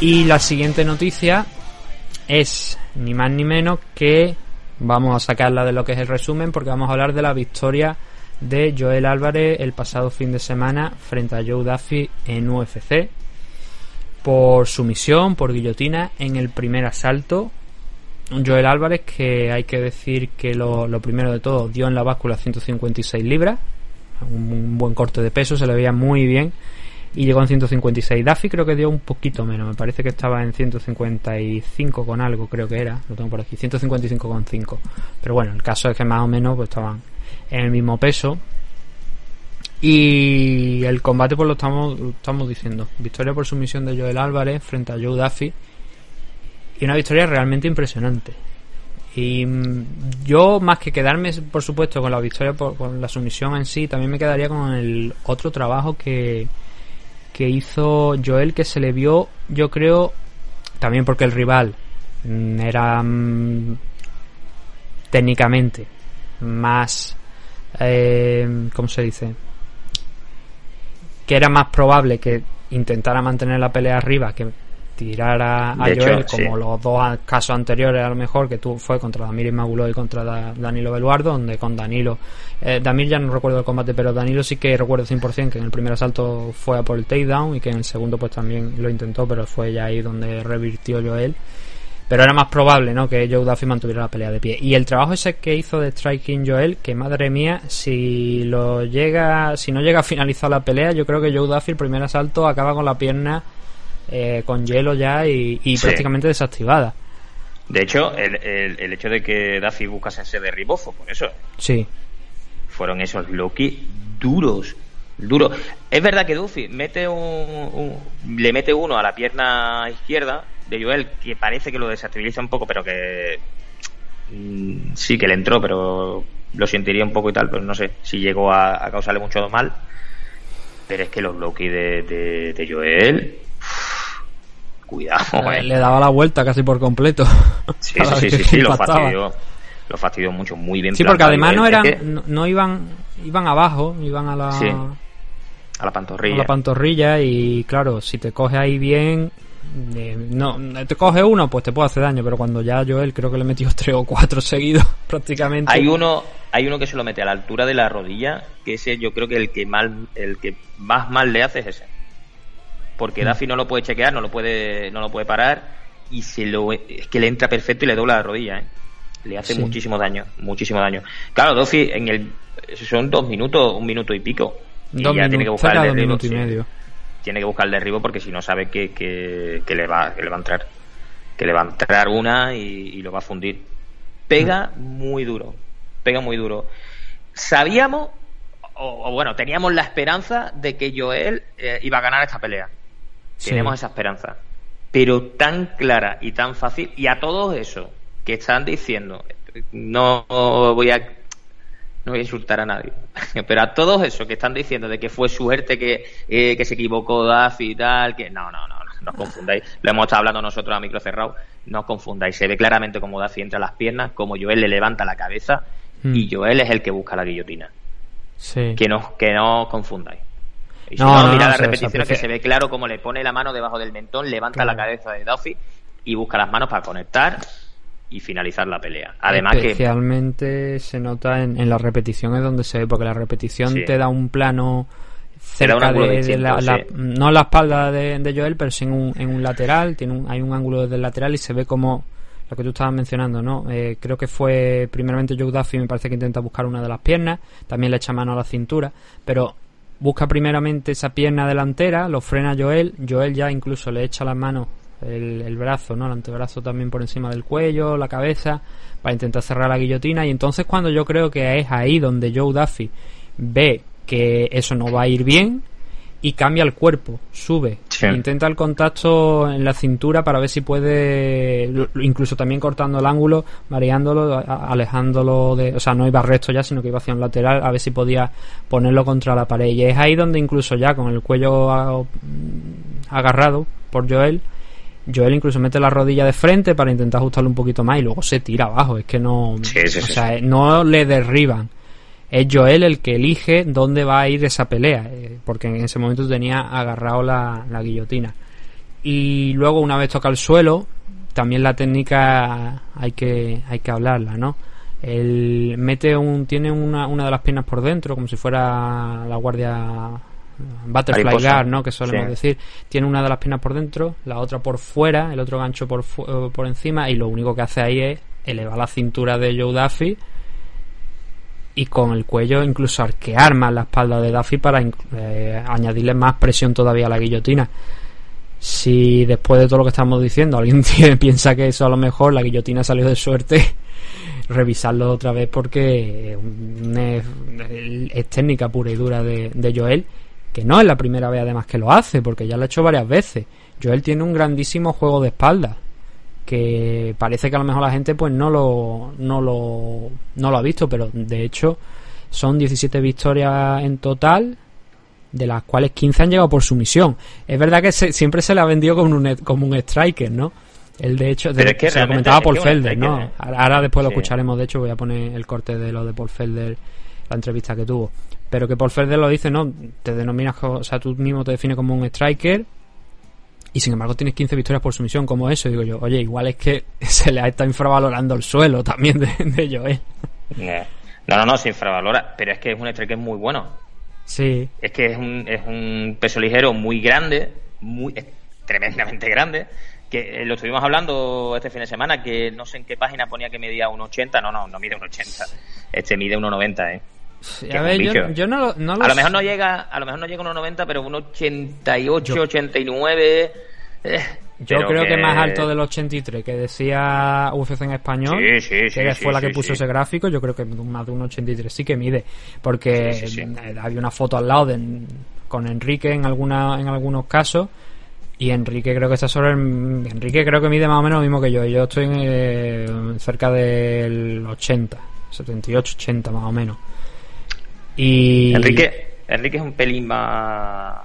Y la siguiente noticia es ni más ni menos que vamos a sacarla de lo que es el resumen porque vamos a hablar de la victoria de Joel Álvarez el pasado fin de semana frente a Joe Duffy en UFC por sumisión, por guillotina en el primer asalto. Joel Álvarez que hay que decir que lo, primero de todo dio en la báscula 156 libras, un buen corte de peso, se le veía muy bien y llegó en 156. Duffy creo que dio un poquito menos, me parece que estaba en 155 con algo, creo que era, lo tengo por aquí, 155 con 5. Pero bueno, el caso es que más o menos pues estaban en el mismo peso. Y el combate pues lo estamos, estamos diciendo. Victoria por sumisión de Joel Álvarez frente a Joe Duffy. Y una victoria realmente impresionante. Y mm, yo, más que quedarme, por supuesto, con la victoria, por, con la sumisión en sí, también me quedaría con el otro trabajo que, que hizo Joel que se le vio, yo creo, también porque el rival mm, era mm, técnicamente más, eh, ¿cómo se dice? Que era más probable que intentara mantener la pelea arriba que tirar a, Joel como sí. los dos casos anteriores a lo mejor que tú fue contra Damir Ismagulov y contra Da- Danilo Beluardo donde con Danilo eh, Damir ya no recuerdo el combate pero Danilo sí que recuerdo 100% que en el primer asalto fue a por el takedown y que en el segundo pues también lo intentó pero fue ya ahí donde revirtió Joel pero era más probable ¿no? que Joe Duffy mantuviera la pelea de pie y el trabajo ese que hizo de striking Joel que madre mía si lo llega si no llega a finalizar la pelea yo creo que Joe Duffy el primer asalto acaba con la pierna eh, con hielo ya y, y Sí. prácticamente desactivada De hecho, el, el, el hecho de que Duffy buscase ese derribó fue por eso. sí Fueron esos Loki duros. Duros. Es verdad que Duffy mete un, un- le mete uno a la pierna izquierda de Joel que parece que lo desestabiliza un poco, pero que mm, sí que le entró, pero lo sentiría un poco y tal, pero no sé si llegó a, a causarle mucho mal. Pero es que los Loki de, de, de Joel. Cuidado, eh. le daba la vuelta casi por completo Sí, sí, sí, sí, lo fastidió. Lo fastidió mucho, muy bien. Sí, porque además no eran, Es que- no, no iban, iban abajo, iban a la, Sí, a la a pantorrilla. la pantorrilla y claro, si te coge ahí bien, eh, no, te coge uno, pues te puede hacer daño, pero cuando ya Joel creo que le metió tres o cuatro seguidos prácticamente. Hay uno, hay uno que se lo mete a la altura de la rodilla, que ese yo creo que el que mal, el que más mal le hace es ese. Porque. Duffy no lo puede chequear, no lo puede, no lo puede parar y se lo, es que le entra perfecto y le dobla la rodilla, ¿eh? Le hace Sí. muchísimo daño, muchísimo daño. Claro, Duffy en el, son dos minutos, un minuto y pico. Y dos ya tiene que buscar el derribo. sí. tiene que buscar el derribo porque si no sabe que, que, que le va que le va a entrar que le va a entrar una y, y lo va a fundir pega muy duro pega muy duro sabíamos o, o bueno teníamos la esperanza de que Joel eh, iba a ganar esta pelea Sí. tenemos esa esperanza pero tan clara y tan fácil y a todos esos que están diciendo no voy a no voy a insultar a nadie, pero a todos esos que están diciendo de que fue suerte que, eh, que se equivocó Duffy y tal, que no, no, no, no, no os confundáis. Lo hemos estado hablando nosotros a micro cerrado, no os confundáis. Se ve claramente como Duffy entra las piernas, como Joel le levanta la cabeza Mm. y Joel es el que busca la guillotina. Sí. Que no, que no os confundáis. Y si No, no, no, no, se repeticiones que se ve claro como le pone la mano debajo del mentón, levanta Claro. la cabeza de Duffy y busca las manos para conectar y finalizar la pelea. Además que Especialmente se nota en, en las repeticiones donde se ve, porque la repetición Sí. te da un plano cerca de, distinto, la, la- sí. no en la espalda de, de Joel, pero sí en un, en un lateral, tiene un, hay un ángulo desde el lateral y se ve como lo que tú estabas mencionando, ¿no? Eh, creo que fue primeramente Joe Duffy, me parece que intenta buscar una de las piernas, también le echa mano a la cintura, pero busca primeramente esa pierna delantera, lo frena Joel, Joel ya incluso le echa las manos el, brazo, ¿no? El antebrazo también por encima del cuello, la cabeza, para intentar cerrar la guillotina. Y entonces cuando yo creo que es ahí donde Joe Duffy ve que eso no va a ir bien y cambia el cuerpo, sube, intenta el contacto en la cintura para ver si puede, incluso también cortando el ángulo, mareándolo, alejándolo de, o sea, no iba recto ya, sino que iba hacia un lateral, a ver si podía ponerlo contra la pared. Y es ahí donde incluso ya con el cuello agarrado por Joel, Joel incluso mete la rodilla de frente para intentar ajustarlo un poquito más y luego se tira abajo. Es que no, o sea, no le derriban es Joel el que elige dónde va a ir esa pelea, eh, porque en ese momento tenía agarrado la, guillotina. Y luego, una vez toca el suelo, también la técnica hay que, hay que hablarla, ¿no? Él mete un, tiene una, una de las piernas por dentro, como si fuera la guardia butterfly guard, ¿no? Que solemos decir. Tiene una de las piernas por dentro, la otra por fuera, el otro gancho por, eh, por encima, y lo único que hace ahí es elevar la cintura de Joe Duffy y con el cuello incluso arquear más la espalda de Duffy para eh, añadirle más presión todavía a la guillotina. Si después de todo lo que estamos diciendo alguien piensa que eso a lo mejor la guillotina salió de suerte, revisarlo otra vez porque es, técnica pura y dura de, de Joel, que no es la primera vez además que lo hace, porque ya lo ha hecho varias veces. Joel tiene un grandísimo juego de espalda que parece que a lo mejor la gente pues no lo, no lo, no lo ha visto, pero de hecho son 17 victorias en total, de las cuales 15 han llegado por sumisión. Es verdad que siempre se le ha vendido como un, como un striker, ¿no? El de hecho, se lo comentaba Paul Felder, ¿no? ¿eh? Ahora después lo escucharemos, de hecho voy a poner el corte de lo de Paul Felder, la entrevista que tuvo. Pero que Paul Felder lo dice, ¿no? Te denominas, o sea, tú mismo te defines como un striker, y sin embargo tienes 15 victorias por sumisión como eso. digo yo, oye, igual es que se le ha estado infravalorando el suelo también de, de Joel. No, no, no, se infravalora, pero es que es un striker muy bueno. Sí. Es que es un, es un peso ligero muy grande, muy tremendamente grande, que eh, lo estuvimos hablando este fin de semana, que no sé en qué página ponía que medía 1,80, no, no, no mide 1,80, este mide 1,90, ¿eh? A ver, yo, no, no a lo mejor no llega a lo mejor no llega a unos 90 pero unos 88 89 eh, yo creo que... más alto del 83 que decía UFC en español que fue la que puso ese gráfico yo creo que más de un 83 sí que mide porque eh, había una foto al lado de, con Enrique en alguna en algunos casos y Enrique creo que está sobre el, Enrique creo que mide más o menos lo mismo que yo yo estoy eh, cerca del 80 78 80 más o menos y... Enrique, Enrique es un pelín más,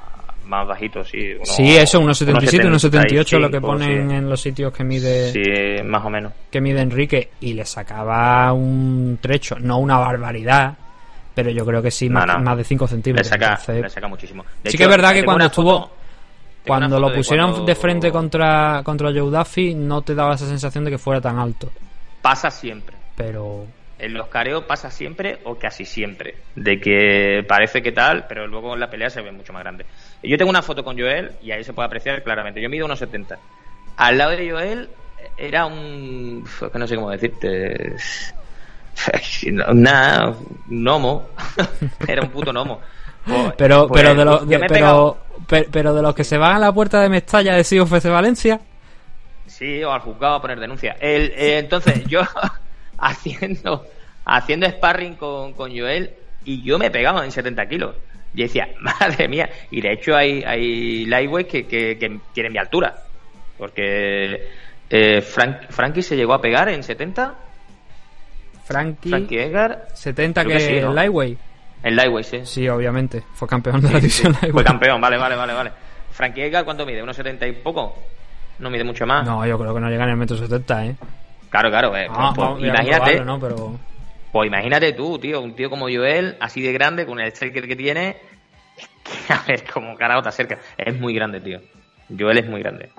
más bajito, sí. sí, eso, unos 77, unos 78 lo que ponen en los sitios que mide. Sí, más o menos. Que mide Enrique y le sacaba un trecho, no una barbaridad, pero yo creo que sí, más, más de 5 centímetros. Le saca, muchísimo. sí que es verdad que cuando estuvo. cuando lo pusieron de, frente contra, contra Joe Duffy, no te daba esa sensación de que fuera tan alto. Pasa siempre. Pero en los careos pasa siempre o casi siempre, de que parece que tal, pero luego en la pelea se ve mucho más grande. Yo tengo una foto con Joel y ahí se puede apreciar claramente. Yo mido unos 70. Al lado de Joel era un. que no sé cómo decirte. Un gnomo. era un puto gnomo. Pues, pero, pues, pero, de los, pero, pero, de los que se van a la puerta de Mestalla de de Valencia. Sí, o al juzgado a poner denuncia. El, eh, entonces, yo haciendo, haciendo sparring con, con Joel y yo me pegaba en 70 kilos. Y decía, madre mía, y de hecho hay, hay lightweights que, que, tienen mi altura. Porque eh, Frank, Frankie se llegó a pegar en 70. Frankie, Frankie Edgar. 70 que, es el lightweight. El lightweight, sí. Sí, obviamente. Fue campeón de la división lightweight. Fue campeón, vale, vale, vale, vale. Frankie Edgar, ¿cuánto mide? ¿Unos 70 y poco? No mide mucho más. No, yo creo que no llega ni al metro 70, ¿eh. Claro, claro. Eh, ah, pues, imagínate. ¿no? Pero... Pues imagínate tú, tío, un tío como Joel, así de grande, con el striker que tiene. a ver, como carajo te acerca. Es muy grande, tío. Joel es muy grande.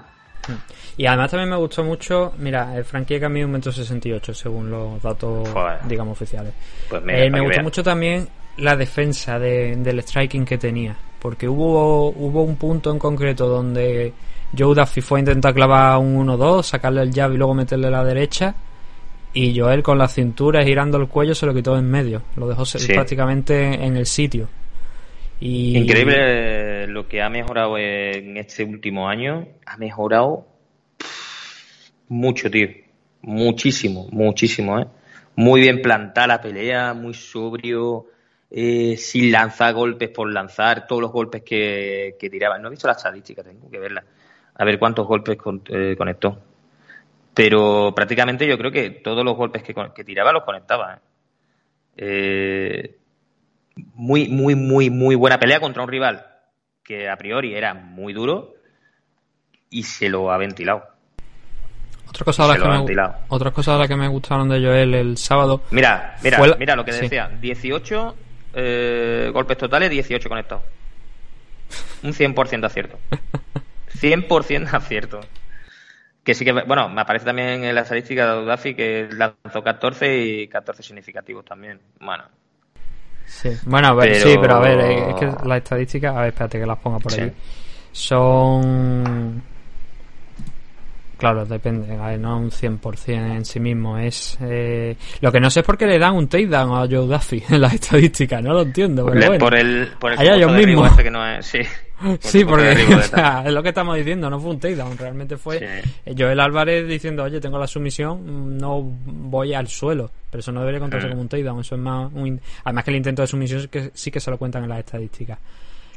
Y además también me gustó mucho, mira, el Frankie cambió un metro 68 según los datos, digamos, oficiales. Pues eh, me gustó mucho también la defensa del striking que tenía, porque hubo, hubo un punto en concreto donde Joe Duffy fue a intentar clavar un 1-2, sacarle el jab y luego meterle la derecha. Y Joel con la cintura girando el cuello se lo quitó en medio. Lo dejó prácticamente en el sitio. Increíble lo que ha mejorado en este último año. Ha mejorado mucho, tío. Muchísimo, muchísimo, ¿eh? Muy bien plantada la pelea, muy sobrio, eh, sin lanzar golpes por lanzar, todos los golpes que, que tiraba. No he visto la estadística, tengo que verla. A ver cuántos golpes eh, conectó. Pero prácticamente yo creo que todos los golpes que, que tiraba los conectaba. ¿eh? Eh, muy, muy, muy, muy buena pelea contra un rival que a priori era muy duro y se lo ha ventilado. Otra cosa, que me, otras cosas que me gustaron de Joel el sábado. Mira, mira, mira lo que decía: 18 eh, golpes totales, 18 conectados. Un 100% acierto. 100% acierto. Que sí que, bueno, me aparece también en la estadística de Dudafi que lanzó 14 y 14 significativos también. Bueno. Sí, bueno, a ver, sí, pero a ver, es que las estadísticas, a ver, espérate que las ponga por ahí. Son. Claro, depende, a ver, no un 100% en sí mismo. es eh... Lo que no sé es por qué le dan un takedown a Joe Duffy en las estadísticas, no lo entiendo. Pero bueno. Por el, por el ellos mismos. que no es, sí. Sí, porque es lo que estamos diciendo, no fue un takedown, realmente fue Joel Álvarez diciendo, oye, tengo la sumisión, no voy al suelo, pero eso no debería contarse mm. como un takedown, eso es más Además que el intento de sumisión sí que, sí que se lo cuentan en las estadísticas.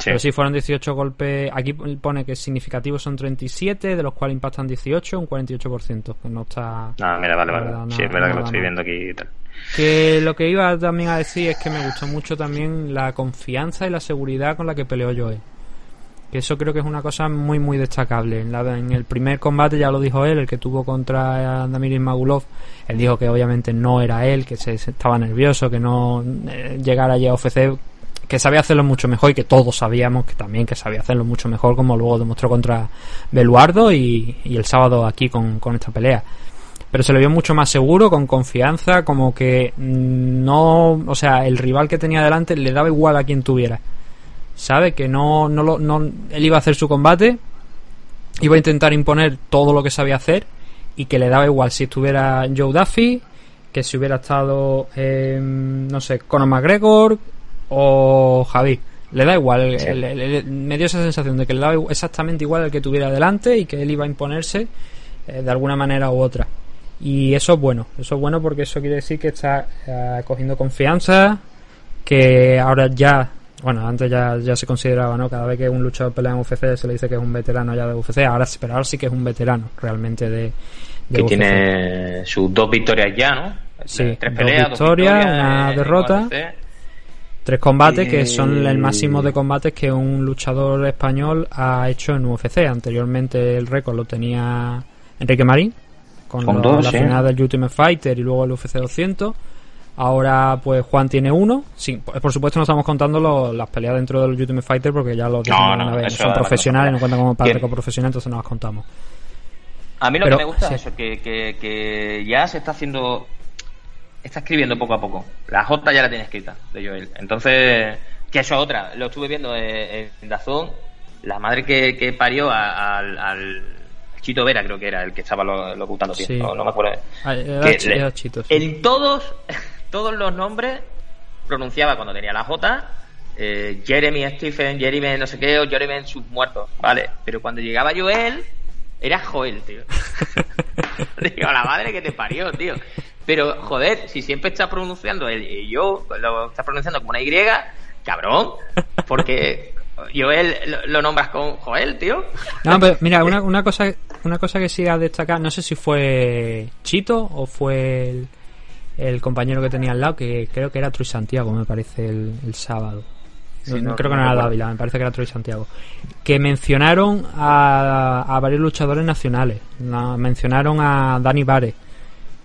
Pero sí, fueron 18 golpes, aquí pone que significativos son 37, de los cuales impactan 18, un 48%, que no está... Ah, mira, vale, vale. sí, es verdad que lo estoy viendo aquí y tal. Que lo que iba también a decir es que me gustó mucho también la confianza y la seguridad con la que peleó Joel. Que eso creo que es una cosa muy, muy destacable. En, en el primer combate ya lo dijo él, el que tuvo contra Damir Magulov. Él dijo que obviamente no era él, que se, estaba nervioso, que no eh, llegara allí a UFC, que sabía hacerlo mucho mejor y que todos sabíamos que también que sabía hacerlo mucho mejor, como luego demostró contra Beluardo y, el sábado aquí con, con esta pelea pero se le vio mucho más seguro, con confianza, como que no, o sea, el rival que tenía delante le daba igual a quien tuviera sabe que no, no, lo, no él iba a hacer su combate, iba a intentar imponer todo lo que sabía hacer y que le daba igual si estuviera Joe Duffy, que si hubiera estado, no sé, Conor McGregor o Javi. Le da igual, me dio esa sensación de que le daba exactamente igual al que tuviera delante y que él iba a imponerse eh, de alguna manera u otra. Y eso es bueno, eso es bueno porque eso quiere decir que está eh, cogiendo confianza, que ahora ya bueno, antes ya, ya se consideraba, ¿no? Cada vez que un luchador pelea en UFC se le dice que es un veterano ya de UFC, ahora, pero ahora sí que es un veterano realmente de, que tiene sus dos victorias ya, ¿no? Sí, tres peleas, dos victorias, una derrota, tres combates que son el máximo de combates que un luchador español ha hecho en UFC. Anteriormente el récord lo tenía Enrique Marín con, la final del Ultimate Fighter y luego el UFC 200 Ahora, pues Juan tiene uno. Sí, por supuesto, no estamos contando las peleas dentro del Ultimate Fighter porque ya lo no, una vez. Son profesionales, no cuentan como parte profesional, entonces no las contamos. A mí lo que me gusta es eso, que, que, ya se está haciendo. Está escribiendo poco a poco. La J ya la tiene escrita de Joel. Entonces, que eso es otra. Lo estuve viendo en, Dazón. La madre que, parió al, Chito Vera, creo que era el que estaba locutando lo sí. no, me acuerdo. Ah, era, Chito, En todos todos los nombres pronunciaba cuando tenía la J, eh, Jeremy Stephen, Jeremy no sé qué, o Jeremy sus muertos, ¿vale? Pero cuando llegaba Joel, era Joel, tío. Digo, la madre que te parió, tío. Pero, joder, si siempre está pronunciando el, yo, lo está pronunciando como una Y, cabrón, porque Joel lo, nombras con Joel, tío. No, pero mira, una, una cosa una cosa que sí a destacar, no sé si fue Chito o fue el el compañero que tenía al lado, que creo que era Troy Santiago, me parece, el, sábado. no, creo que no era Dávila, me parece que era Troy Santiago. Que mencionaron a, varios luchadores nacionales. mencionaron a Dani Vare.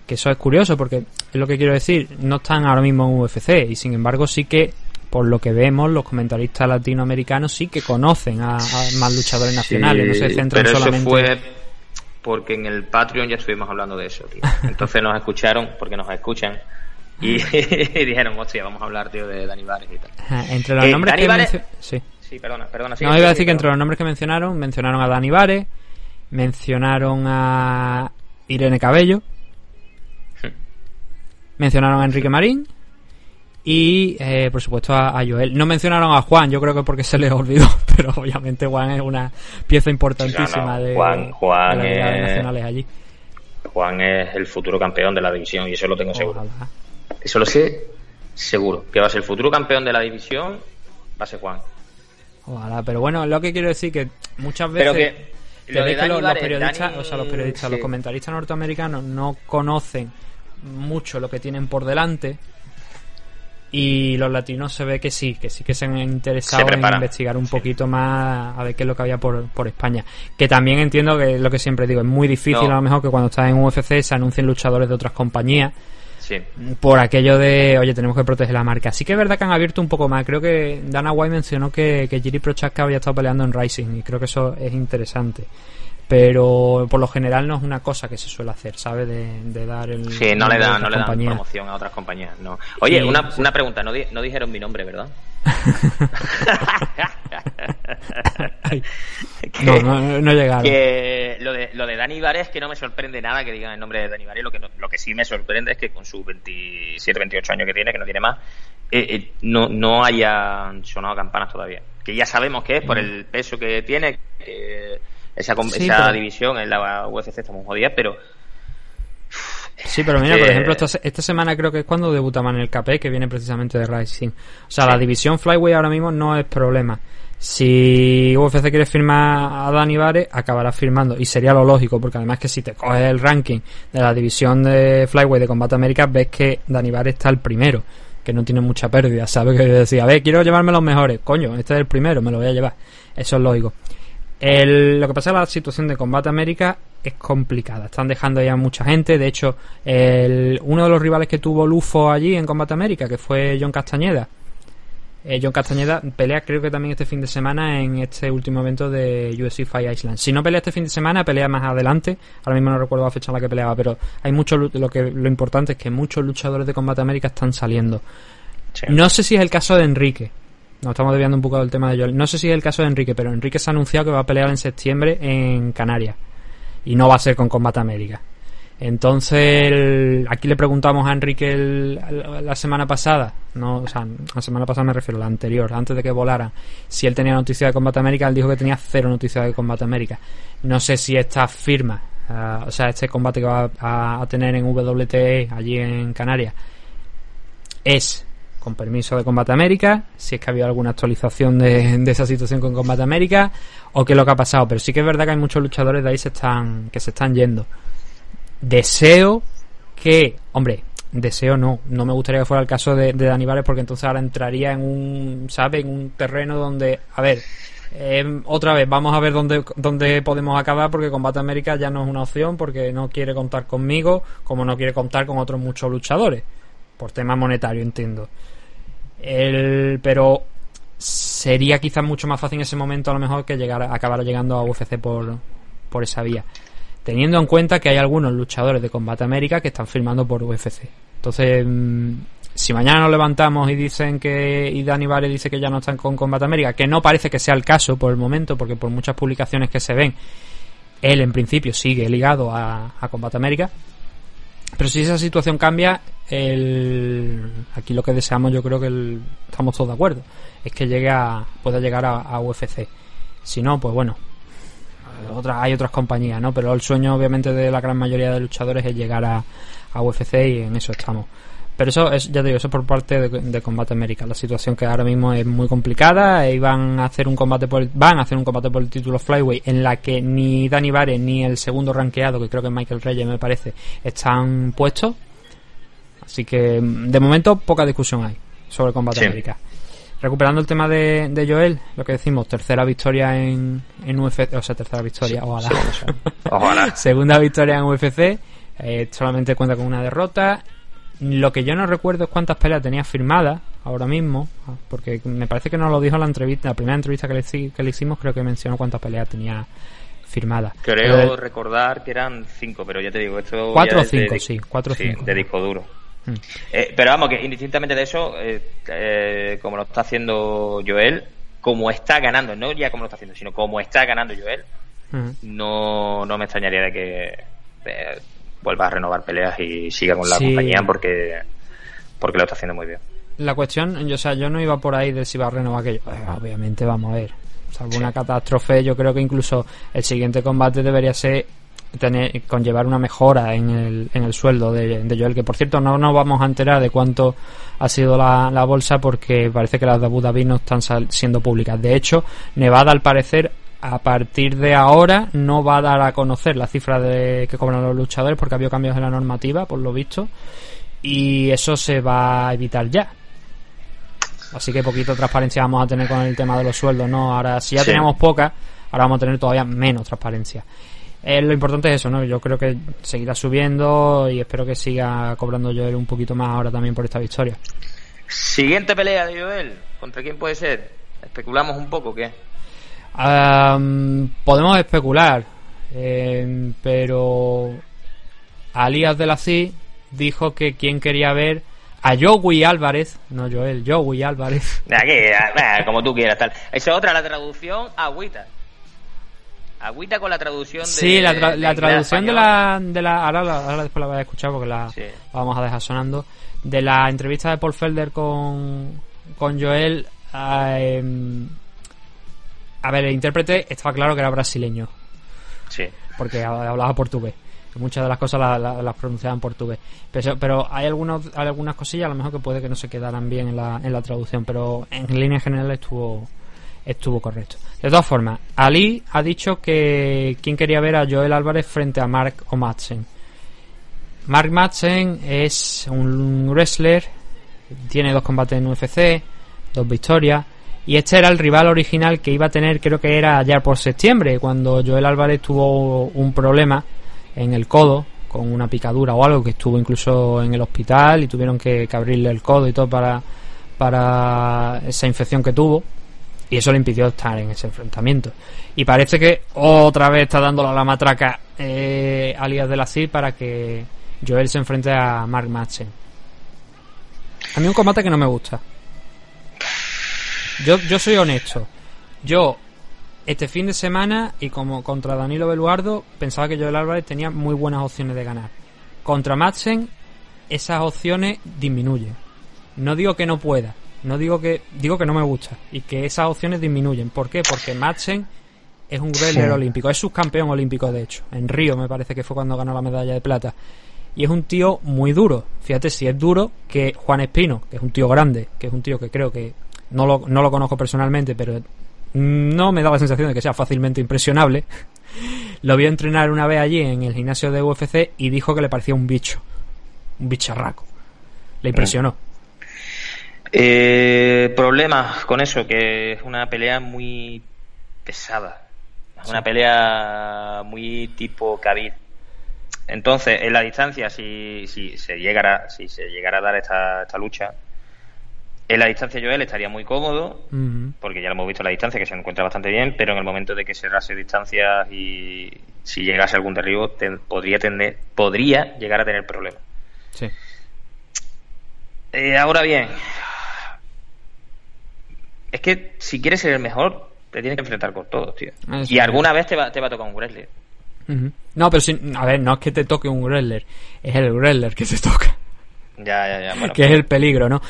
Que eso es curioso porque es lo que quiero decir. No están ahora mismo en UFC y sin embargo sí que, por lo que vemos, los comentaristas latinoamericanos sí que conocen a, más luchadores nacionales. no se centran solamente porque en el Patreon ya estuvimos hablando de eso, tío. Entonces nos escucharon, porque nos escuchan, y, dijeron, hostia, vamos a hablar, tío, de Dani Vares y tal. entre los nombres que sí. sí, perdona, perdona. no, iba a decir que entre los nombres que mencionaron, mencionaron a Dani Vares, mencionaron a Irene Cabello, hmm. mencionaron a Enrique Marín y eh, por supuesto a, Joel. No mencionaron a Juan, yo creo que porque se les olvidó, pero obviamente Juan es una pieza importantísima de, Juan, Juan las nacionales allí. Juan es el futuro campeón de la división y eso lo tengo seguro. Eso lo sé seguro. Que va a ser el futuro campeón de la división, va a ser Juan. Ojalá, pero bueno, lo que quiero decir que muchas veces... Pero que, los, periodistas, o sea, los periodistas, los comentaristas norteamericanos no conocen mucho lo que tienen por delante y los latinos se ve que sí, que sí que se han interesado en investigar un poquito más a ver qué es lo que había por, por España. Que también entiendo que es lo que siempre digo, es muy difícil a lo mejor que cuando estás en UFC se anuncien luchadores de otras compañías. Por aquello de, oye, tenemos que proteger la marca. Sí que es verdad que han abierto un poco más. Creo que Dana White mencionó que, que Jiri Prochaska había estado peleando en Rising y creo que eso es interesante pero por lo general no es una cosa que se suele hacer, ¿sabes? De, dar el. Sí, no le dan, no le dan promoción a otras compañías, no. Oye, una, una pregunta, no, no dijeron mi nombre, ¿verdad? no, no, no, llegaron. Que lo de, lo de Dani Vares, que no me sorprende nada que digan el nombre de Dani Vares, lo que, lo que sí me sorprende es que con sus 27, 28 años que tiene, que no tiene más, eh, eh, no, no haya sonado campanas todavía. Que ya sabemos que es por mm. el peso que tiene, que esa, esa división en la UFC estamos jodidas, pero... Sí, pero mira, por ejemplo, esta, esta, semana creo que es cuando debuta el KP, que viene precisamente de Rising. O sea, la división Flyway ahora mismo no es problema. Si UFC quiere firmar a Dani Vare, acabará firmando. Y sería lo lógico, porque además que si te coges el ranking de la división de Flyway de Combate América, ves que Dani Vare está el primero, que no tiene mucha pérdida. ¿Sabes? Que decía, a ver, quiero llevarme los mejores. Coño, este es el primero, me lo voy a llevar. Eso es lógico lo que pasa es que la situación de Combate América es complicada. Están dejando ya mucha gente. De hecho, uno de los rivales que tuvo Lufo allí en Combate América, que fue John Castañeda. Eh, John Castañeda pelea creo que también este fin de semana en este último evento de UFC Fight Island. Si no pelea este fin de semana, pelea más adelante. Ahora mismo no recuerdo la fecha en la que peleaba, pero hay mucho lo que lo importante es que muchos luchadores de Combate América están saliendo. No sé si es el caso de Enrique, nos estamos desviando un poco del tema de Joel. No sé si es el caso de Enrique, pero Enrique se ha anunciado que va a pelear en septiembre en Canarias. Y no va a ser con Combate América. Entonces, aquí le preguntamos a Enrique la semana pasada, no, o sea, la semana pasada me refiero, la anterior, antes de que volara, si él tenía noticia de Combate América, él dijo que tenía cero noticias de Combate América. No sé si esta firma, eh, o sea, este combate que va a tener en WTE allí en Canarias, es con permiso de Combate América, si es que ha habido alguna actualización de, esa situación con Combate América o qué es lo que ha pasado. Pero sí que es verdad que hay muchos luchadores de ahí se están, que se están yendo. Deseo que, hombre, deseo no, no me gustaría que fuera el caso de, de porque entonces ahora entraría en un, ¿sabe? En un terreno donde, a ver, eh, otra vez, vamos a ver dónde, dónde podemos acabar porque Combate América ya no es una opción porque no quiere contar conmigo como no quiere contar con otros muchos luchadores. Por tema monetario, entiendo. El, pero sería quizás mucho más fácil en ese momento a lo mejor que llegar acabar llegando a UFC por, por esa vía. Teniendo en cuenta que hay algunos luchadores de Combate América que están firmando por UFC. Entonces, mm, si mañana nos levantamos y dicen que y Dani Vare dice que ya no están con Combate América, que no parece que sea el caso por el momento, porque por muchas publicaciones que se ven, él en principio sigue ligado a, a Combate América, pero si esa situación cambia, el, aquí lo que deseamos, yo creo que estamos todos de acuerdo, es que llegue a, pueda llegar a, UFC. Si no, pues bueno, otra, hay otras compañías, ¿no? Pero el sueño, obviamente, de la gran mayoría de luchadores es llegar a, a UFC y en eso estamos. Pero eso es, ya te digo, eso por parte de, Combate América. La situación que ahora mismo es muy complicada. Y van a hacer un combate por el, van a hacer un combate por el título Flyway en la que ni Dani Vare ni el segundo rankeado, que creo que es Michael Reyes me parece, están puestos. Así que de momento poca discusión hay sobre Combate América. Recuperando el tema de, de, Joel, lo que decimos, tercera victoria en, en UFC, o sea, tercera victoria, ojalá. ojalá. Segunda victoria en UFC, eh, solamente cuenta con una derrota lo que yo no recuerdo es cuántas peleas tenía firmadas ahora mismo, porque me parece que no lo dijo en la entrevista, la primera entrevista que le, que le hicimos, creo que mencionó cuántas peleas tenía firmadas. Creo recordar que eran cinco, pero ya te digo, esto. Cuatro o cinco, sí, cuatro o cinco. De disco duro. Mm. Eh, pero vamos, que indistintamente de eso, eh, eh, como lo está haciendo Joel, como está ganando, no ya como lo está haciendo, sino como está ganando Joel, mm. no, no me extrañaría de que vuelva a renovar peleas y siga con la compañía porque, porque lo está haciendo muy bien. La cuestión, yo, o sea, yo no iba por ahí de si va a renovar aquello. Pues, obviamente, vamos a ver. Salvo una catástrofe, yo creo que incluso el siguiente combate debería ser tener, conllevar una mejora en el, en el sueldo de, de Joel, que por cierto no nos vamos a enterar de cuánto ha sido la, la bolsa porque parece que las de Abu Dhabi no están sal- siendo públicas. De hecho, Nevada al parecer a partir de ahora no va a dar a conocer la cifra de que cobran los luchadores porque ha habido cambios en la normativa, por lo visto, y eso se va a evitar ya. Así que poquito transparencia vamos a tener con el tema de los sueldos, ¿no? Ahora, si ya Sí. teníamos poca, ahora vamos a tener todavía menos transparencia. Eh, lo importante es eso, ¿no? Yo creo que seguirá subiendo y espero que siga cobrando Joel un poquito más ahora también por esta victoria. Siguiente pelea de Joel. ¿Contra quién puede ser? ¿Especulamos un poco qué? Am, podemos especular, eh, pero Alias de la CI dijo que quien quería ver a Joey Álvarez, no Joel, Joey Álvarez, Aquí, ah, como tú quieras, tal. Esa es otra, la traducción, agüita. Agüita con la traducción de. Sí, la, tra- de la inglés traducción de la, de la ahora, después la voy a escuchar porque la, Sí. la vamos a dejar sonando. De la entrevista de Paul Felder con, con Joel, em, a ver, el intérprete estaba claro que era brasileño, Sí. porque hablaba portugués. Muchas de las cosas la- la- las pronunciaba en portugués. Pero, pero hay, algunos, hay algunas cosillas a lo mejor que puede que no se quedaran bien en la, en la traducción, pero en línea general estuvo, estuvo correcto. De todas formas, Ali ha dicho que quien quería ver a Joel Álvarez frente a Mark o Madsen. Mark Madsen es un wrestler, tiene dos combates en UFC, dos victorias, y este era el rival original que iba a tener, creo que era allá por septiembre, cuando Joel Álvarez tuvo un problema en el codo, con una picadura o algo, que estuvo incluso en el hospital y tuvieron que, abrirle el codo y todo para, para esa infección que tuvo. Y eso le impidió estar en ese enfrentamiento. Y parece que otra vez está dándole a la matraca eh, alias de la CID para que Joel se enfrente a Mark Madsen. A mí un combate que no me gusta. Yo, yo soy honesto. Yo, este fin de semana y como contra Danilo Beluardo, pensaba que Joel Álvarez tenía muy buenas opciones de ganar. Contra Madsen, esas opciones disminuyen. No digo que no pueda, no digo que digo que no me gusta y que esas opciones disminuyen. ¿Por qué? Porque Madsen es un wrestler olímpico, es subcampeón olímpico de hecho. En Río me parece que fue cuando ganó la medalla de plata. Y es un tío muy duro. Fíjate si es duro que Juan Espino, que es un tío grande, que es un tío que creo que no lo, no lo conozco personalmente, pero no me da la sensación de que sea fácilmente impresionable. Lo vio entrenar una vez allí en el gimnasio de UFC y dijo que le parecía un bicho, un bicharraco. Le impresionó. Eh, problemas con eso, que es una pelea muy pesada. Es una pelea muy tipo Khabib. Entonces, en la distancia, si, si se llegara, si se llegara a dar esta, esta lucha, en la distancia Joel estaría muy cómodo, porque ya lo hemos visto en la distancia, que se encuentra bastante bien, pero en el momento de que cerrase distancias y si llegase algún derribo, podría, tener, podría llegar a tener problemas. Sí. Eh, ahora bien, es que si quieres ser el mejor, te tienes que enfrentar con todos, tío. Eso y alguna vez te va, te va a tocar un wrestler. No, pero si, a ver, no es que te toque un wrestler, es el wrestler que te toca, Ya, ya, ya. Bueno, que es el peligro, ¿no?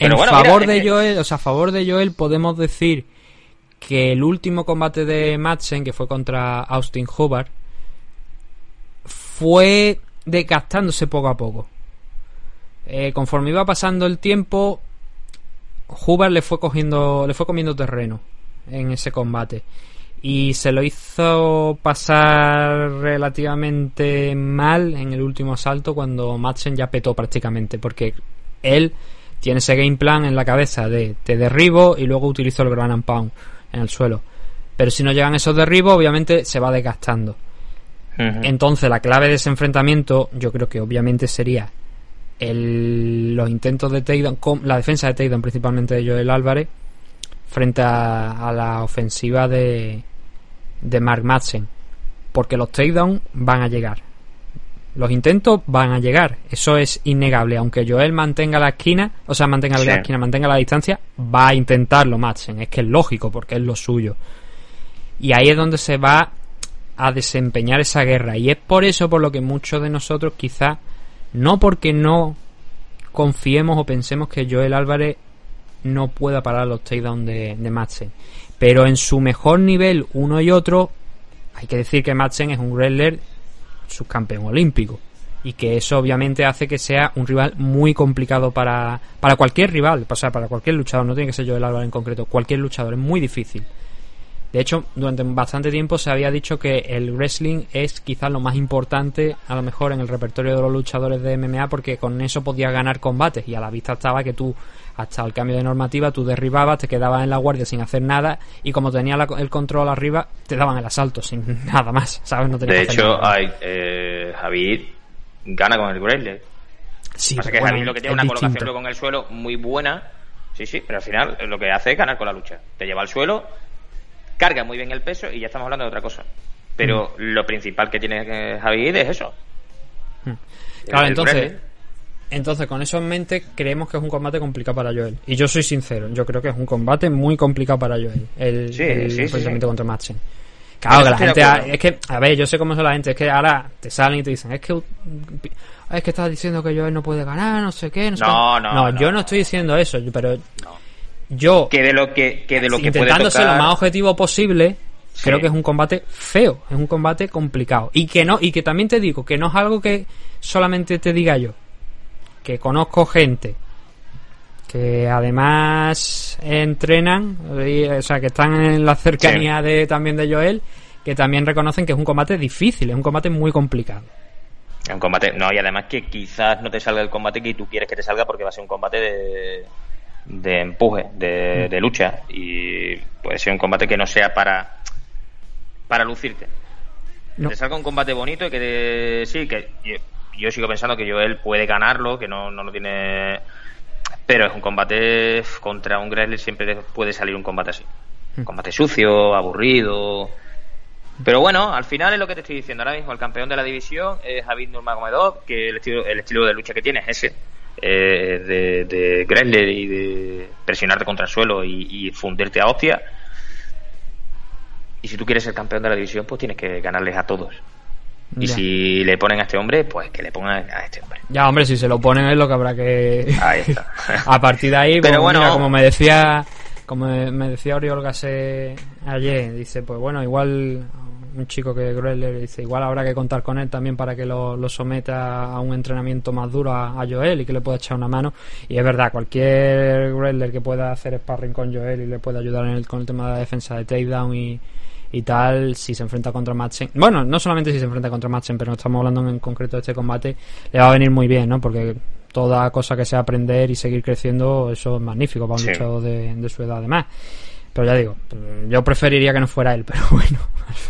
A- En bueno, favor de que- Joel, o sea, a favor de Joel podemos decir que el último combate de Madsen, que fue contra Austin Hubbard, fue desgastándose poco a poco. Eh, conforme iba pasando el tiempo, Hubbard le fue cogiendo, le fue comiendo terreno en ese combate y se lo hizo pasar relativamente mal en el último asalto cuando Madsen ya petó prácticamente porque él tiene ese game plan en la cabeza de te derribo y luego utilizo el ground and pound en el suelo pero si no llegan esos derribos obviamente se va desgastando entonces la clave de ese enfrentamiento yo creo que obviamente sería el- los intentos de takedown, con- la defensa de takedown principalmente de Joel Álvarez frente a, a la ofensiva de, de Mark Madsen. Porque los takedowns van a llegar. Los intentos van a llegar. Eso es innegable. Aunque Joel mantenga la esquina, o sea, mantenga Sí. la esquina, mantenga la distancia, va a intentarlo Madsen. Es que es lógico, porque es lo suyo. Y ahí es donde se va a desempeñar esa guerra. Y es por eso por lo que muchos de nosotros quizá, no porque no confiemos o pensemos que Joel Álvarez no pueda parar los takedowns de, de Madsen. Pero en su mejor nivel, uno y otro, hay que decir que Madsen es un wrestler subcampeón olímpico. Y que eso obviamente hace que sea un rival muy complicado para, para cualquier rival, o sea, para cualquier luchador, no tiene que ser yo el Álvaro en concreto, cualquier luchador, es muy difícil. De hecho, durante bastante tiempo se había dicho que el wrestling es quizás lo más importante, a lo mejor en el repertorio de los luchadores de MMA, porque con eso podías ganar combates y a la vista estaba que tú, hasta el cambio de normativa, tú derribabas, te quedabas en la guardia sin hacer nada y como tenía el control arriba, te daban el asalto sin nada más, ¿sabes? No de hecho, hay, eh, Javid gana con el wrestling. Sí, Pasa que Javid lo que tiene una colocación con el suelo muy buena, sí, sí, pero al final lo que hace es ganar con la lucha. Te lleva al suelo carga muy bien el peso y ya estamos hablando de otra cosa. Pero mm. lo principal que tiene Javier es eso. Mm. Claro, entonces, entonces con eso en mente creemos que es un combate complicado para Joel. Y yo soy sincero, yo creo que es un combate muy complicado para Joel. El, sí, el enfrentamiento contra Madsen. Claro, que la gente. es que, a ver, yo sé cómo son la gente. Es que ahora te salen y te dicen, es que. Es que estás diciendo que Joel no puede ganar, no sé qué. No, no, no, yo no estoy diciendo eso, pero yo que de lo que, que de lo que intentando ser lo más objetivo posible creo que es un combate feo es un combate complicado. Y que no y que también te digo que no es algo que solamente te diga yo que conozco gente que además entrenan o sea que están en la cercanía de también de Joel que también reconocen que es un combate difícil es un combate muy complicado. Es un combate no y además que quizás no te salga el combate que tú quieres que te salga porque va a ser un combate de de empuje, de, mm. lucha y puede ser un combate que no sea para para lucirte. No. Te salga un combate bonito y que sí, que yo, sigo pensando que Joel puede ganarlo, que no, no lo tiene pero es un combate contra un Gressler siempre puede salir un combate así. Un mm. combate sucio, aburrido. Pero bueno, al final es lo que te estoy diciendo ahora mismo. El campeón de la división es Javid Nurmagomedov, que el estilo, el estilo de lucha que tiene es ese eh, de, de y de presionarte contra el suelo y, fundirte a hostia. Y si tú quieres ser campeón de la división, pues tienes que ganarles a todos. Y si le ponen a este hombre, pues que le pongan a este hombre. Ya, hombre, si se lo ponen es lo que habrá que. Ahí está. a partir de ahí, Pero pues, bueno, como me decía. Como me decía Oriol Gase ayer, dice, pues bueno, igual un chico que Greller dice, igual habrá que contar con él también para que lo, someta a un entrenamiento más duro a, Joel y que le pueda echar una mano. Y es verdad, cualquier Greller que pueda hacer sparring con Joel y le pueda ayudar en el, con el tema de la defensa de takedown y, y tal, si se enfrenta contra Madsen. Bueno, no solamente si se enfrenta contra Madsen, pero no estamos hablando en concreto de este combate, le va a venir muy bien, ¿no? Porque toda cosa que sea aprender y seguir creciendo, eso es magnífico para un luchador de, de su edad además. Pero ya digo, yo preferiría que no fuera él, pero bueno,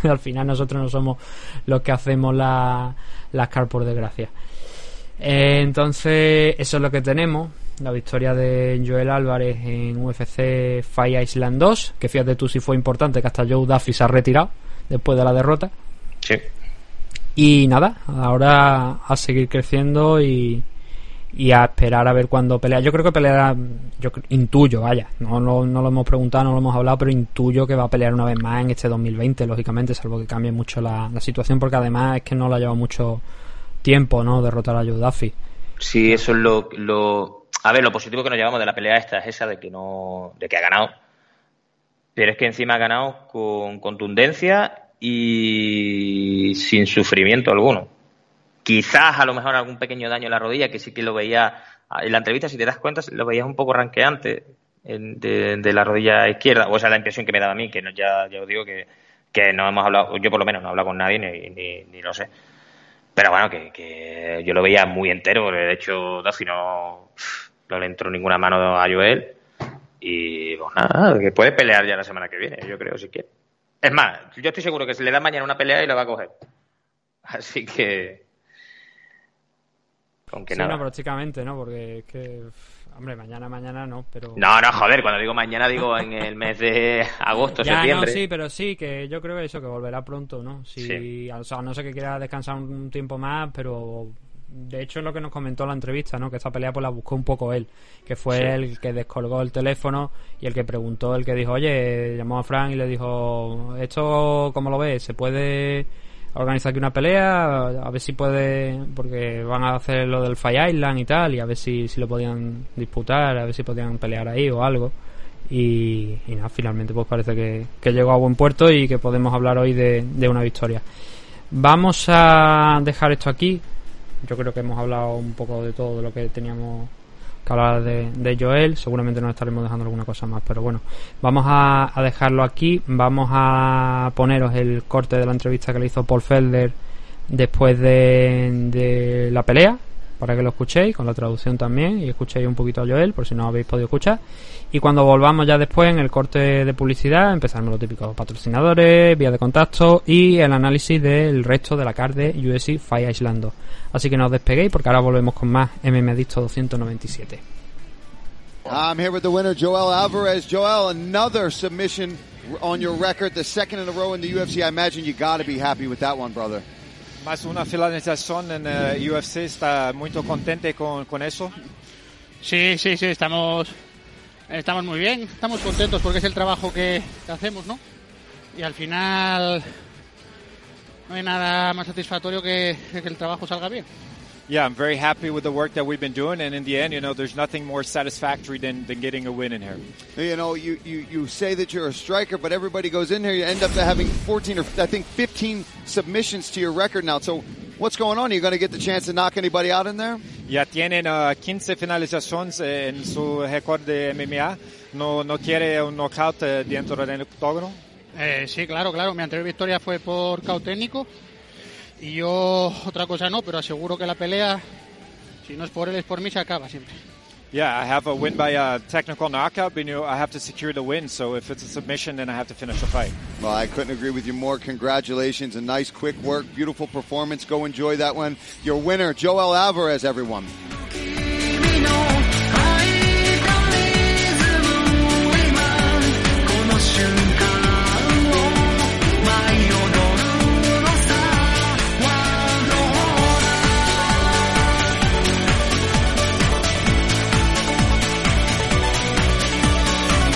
al final nosotros no somos los que hacemos la, las car por desgracia. Eh, entonces, eso es lo que tenemos. La victoria de Joel Álvarez en UFC Fire Island 2, que fíjate tú si fue importante, que hasta Joe Duffy se ha retirado después de la derrota. Sí. Y nada, ahora a seguir creciendo y, y a esperar a ver cuándo pelea. Yo creo que peleará, yo intuyo, vaya, no, no, no, lo hemos preguntado, no lo hemos hablado, pero intuyo que va a pelear una vez más en este 2020, lógicamente, salvo que cambie mucho la, situación, porque además es que no le ha llevado mucho tiempo, ¿no? Derrotar a Yudafi. Sí, eso es lo, lo... A ver, lo positivo que nos llevamos de la pelea esta es esa de que no... de que ha ganado. Pero es que encima ha ganado con contundencia y sin sufrimiento alguno Quizás a lo mejor algún pequeño daño en la rodilla, que sí que lo veía en la entrevista, si te das cuenta, lo veías un poco ranqueante de, la rodilla izquierda, o esa es la impresión que me daba a mí, que no, ya, ya os digo que, no hemos hablado, yo por lo menos no he hablado con nadie ni, ni, lo sé. Pero bueno, que, yo lo veía muy entero, de hecho Duffy no, no le entró ninguna mano a Joel y pues nada, que puede pelear ya la semana que viene, yo creo, si quiere. Es más, yo estoy seguro que se le da mañana una pelea y lo va a coger. Así que aunque sí, no, prácticamente, ¿no? Porque es que, hombre, mañana, mañana no, pero... No, no, joder, cuando digo mañana digo en el mes de agosto, ya, septiembre. No, sí, pero sí, que yo creo eso, que volverá pronto, ¿no? Si, O sea, no sé que quiera descansar un tiempo más, pero de hecho es lo que nos comentó en la entrevista, ¿no? Que esta pelea pues la buscó un poco él, que fue el que descolgó el teléfono y el que preguntó, el que dijo, oye, llamó a Frank y le dijo, esto, ¿cómo lo ves? ¿Se puede organizar aquí una pelea, a ver si puede, porque van a hacer lo del Fire Island y tal, y a ver si, si lo podían disputar, a ver si podían pelear ahí o algo. y, y nada, finalmente pues parece que, que, llegó a buen puerto y que podemos hablar hoy de, de, una victoria. Vamos a dejar esto aquí. Yo creo que hemos hablado un poco de todo lo que teníamos hablar de, Joel. Seguramente nos estaremos dejando alguna cosa más, pero bueno, vamos a, dejarlo aquí. Vamos a poneros el corte de la entrevista que le hizo Paul Felder después de, de la pelea para que lo escuchéis, con la traducción también, y escuchéis un poquito a Joel, por si no habéis podido escuchar. Y cuando volvamos ya después en el corte de publicidad, empezaremos lo típico, patrocinadores, vías de contacto y el análisis del resto de la card de UFC Fire Islando. Así que no os despeguéis porque ahora volvemos con más MM Adicto 297. I'm here with the winner, Joel Alvarez. Joel, another submission on your record, the second in a row in the UFC. I imagine you got to be happy with that one, brother. Más una finalización en uh, UFC, está muy contente con, con eso. Sí, sí, sí, estamos, estamos muy bien, estamos contentos porque es el trabajo que, que hacemos, ¿no? Y al final no hay nada más satisfactorio que, que el trabajo salga bien. Yeah, I'm very happy with the work that we've been doing, and in the end, you know, there's nothing more satisfactory than, than getting a win in here. You know, you, you, you say that you're a striker, but everybody goes in here, you end up having 14 or I think 15 submissions to your record now. So what's going on? Are you going to get the chance to knock anybody out in there? Ya tienen uh, 15 finalizaciones en su récord de MMA. No, no quiere un knockout uh, dentro del octógono. Eh, sí, claro, claro. Mi anterior victoria fue por KO técnico. Y yo otra cosa no, pero aseguro que la pelea, si no es por él, es por mí, se acaba siempre. Yeah, I have a win by a technical knockout, but you know, I have to secure the win. So if it's a submission, then I have to finish the fight. Well, I couldn't agree with you more. Congratulations. A nice, quick work. Beautiful performance. Go enjoy that one. Your winner, Joel Alvarez, everyone.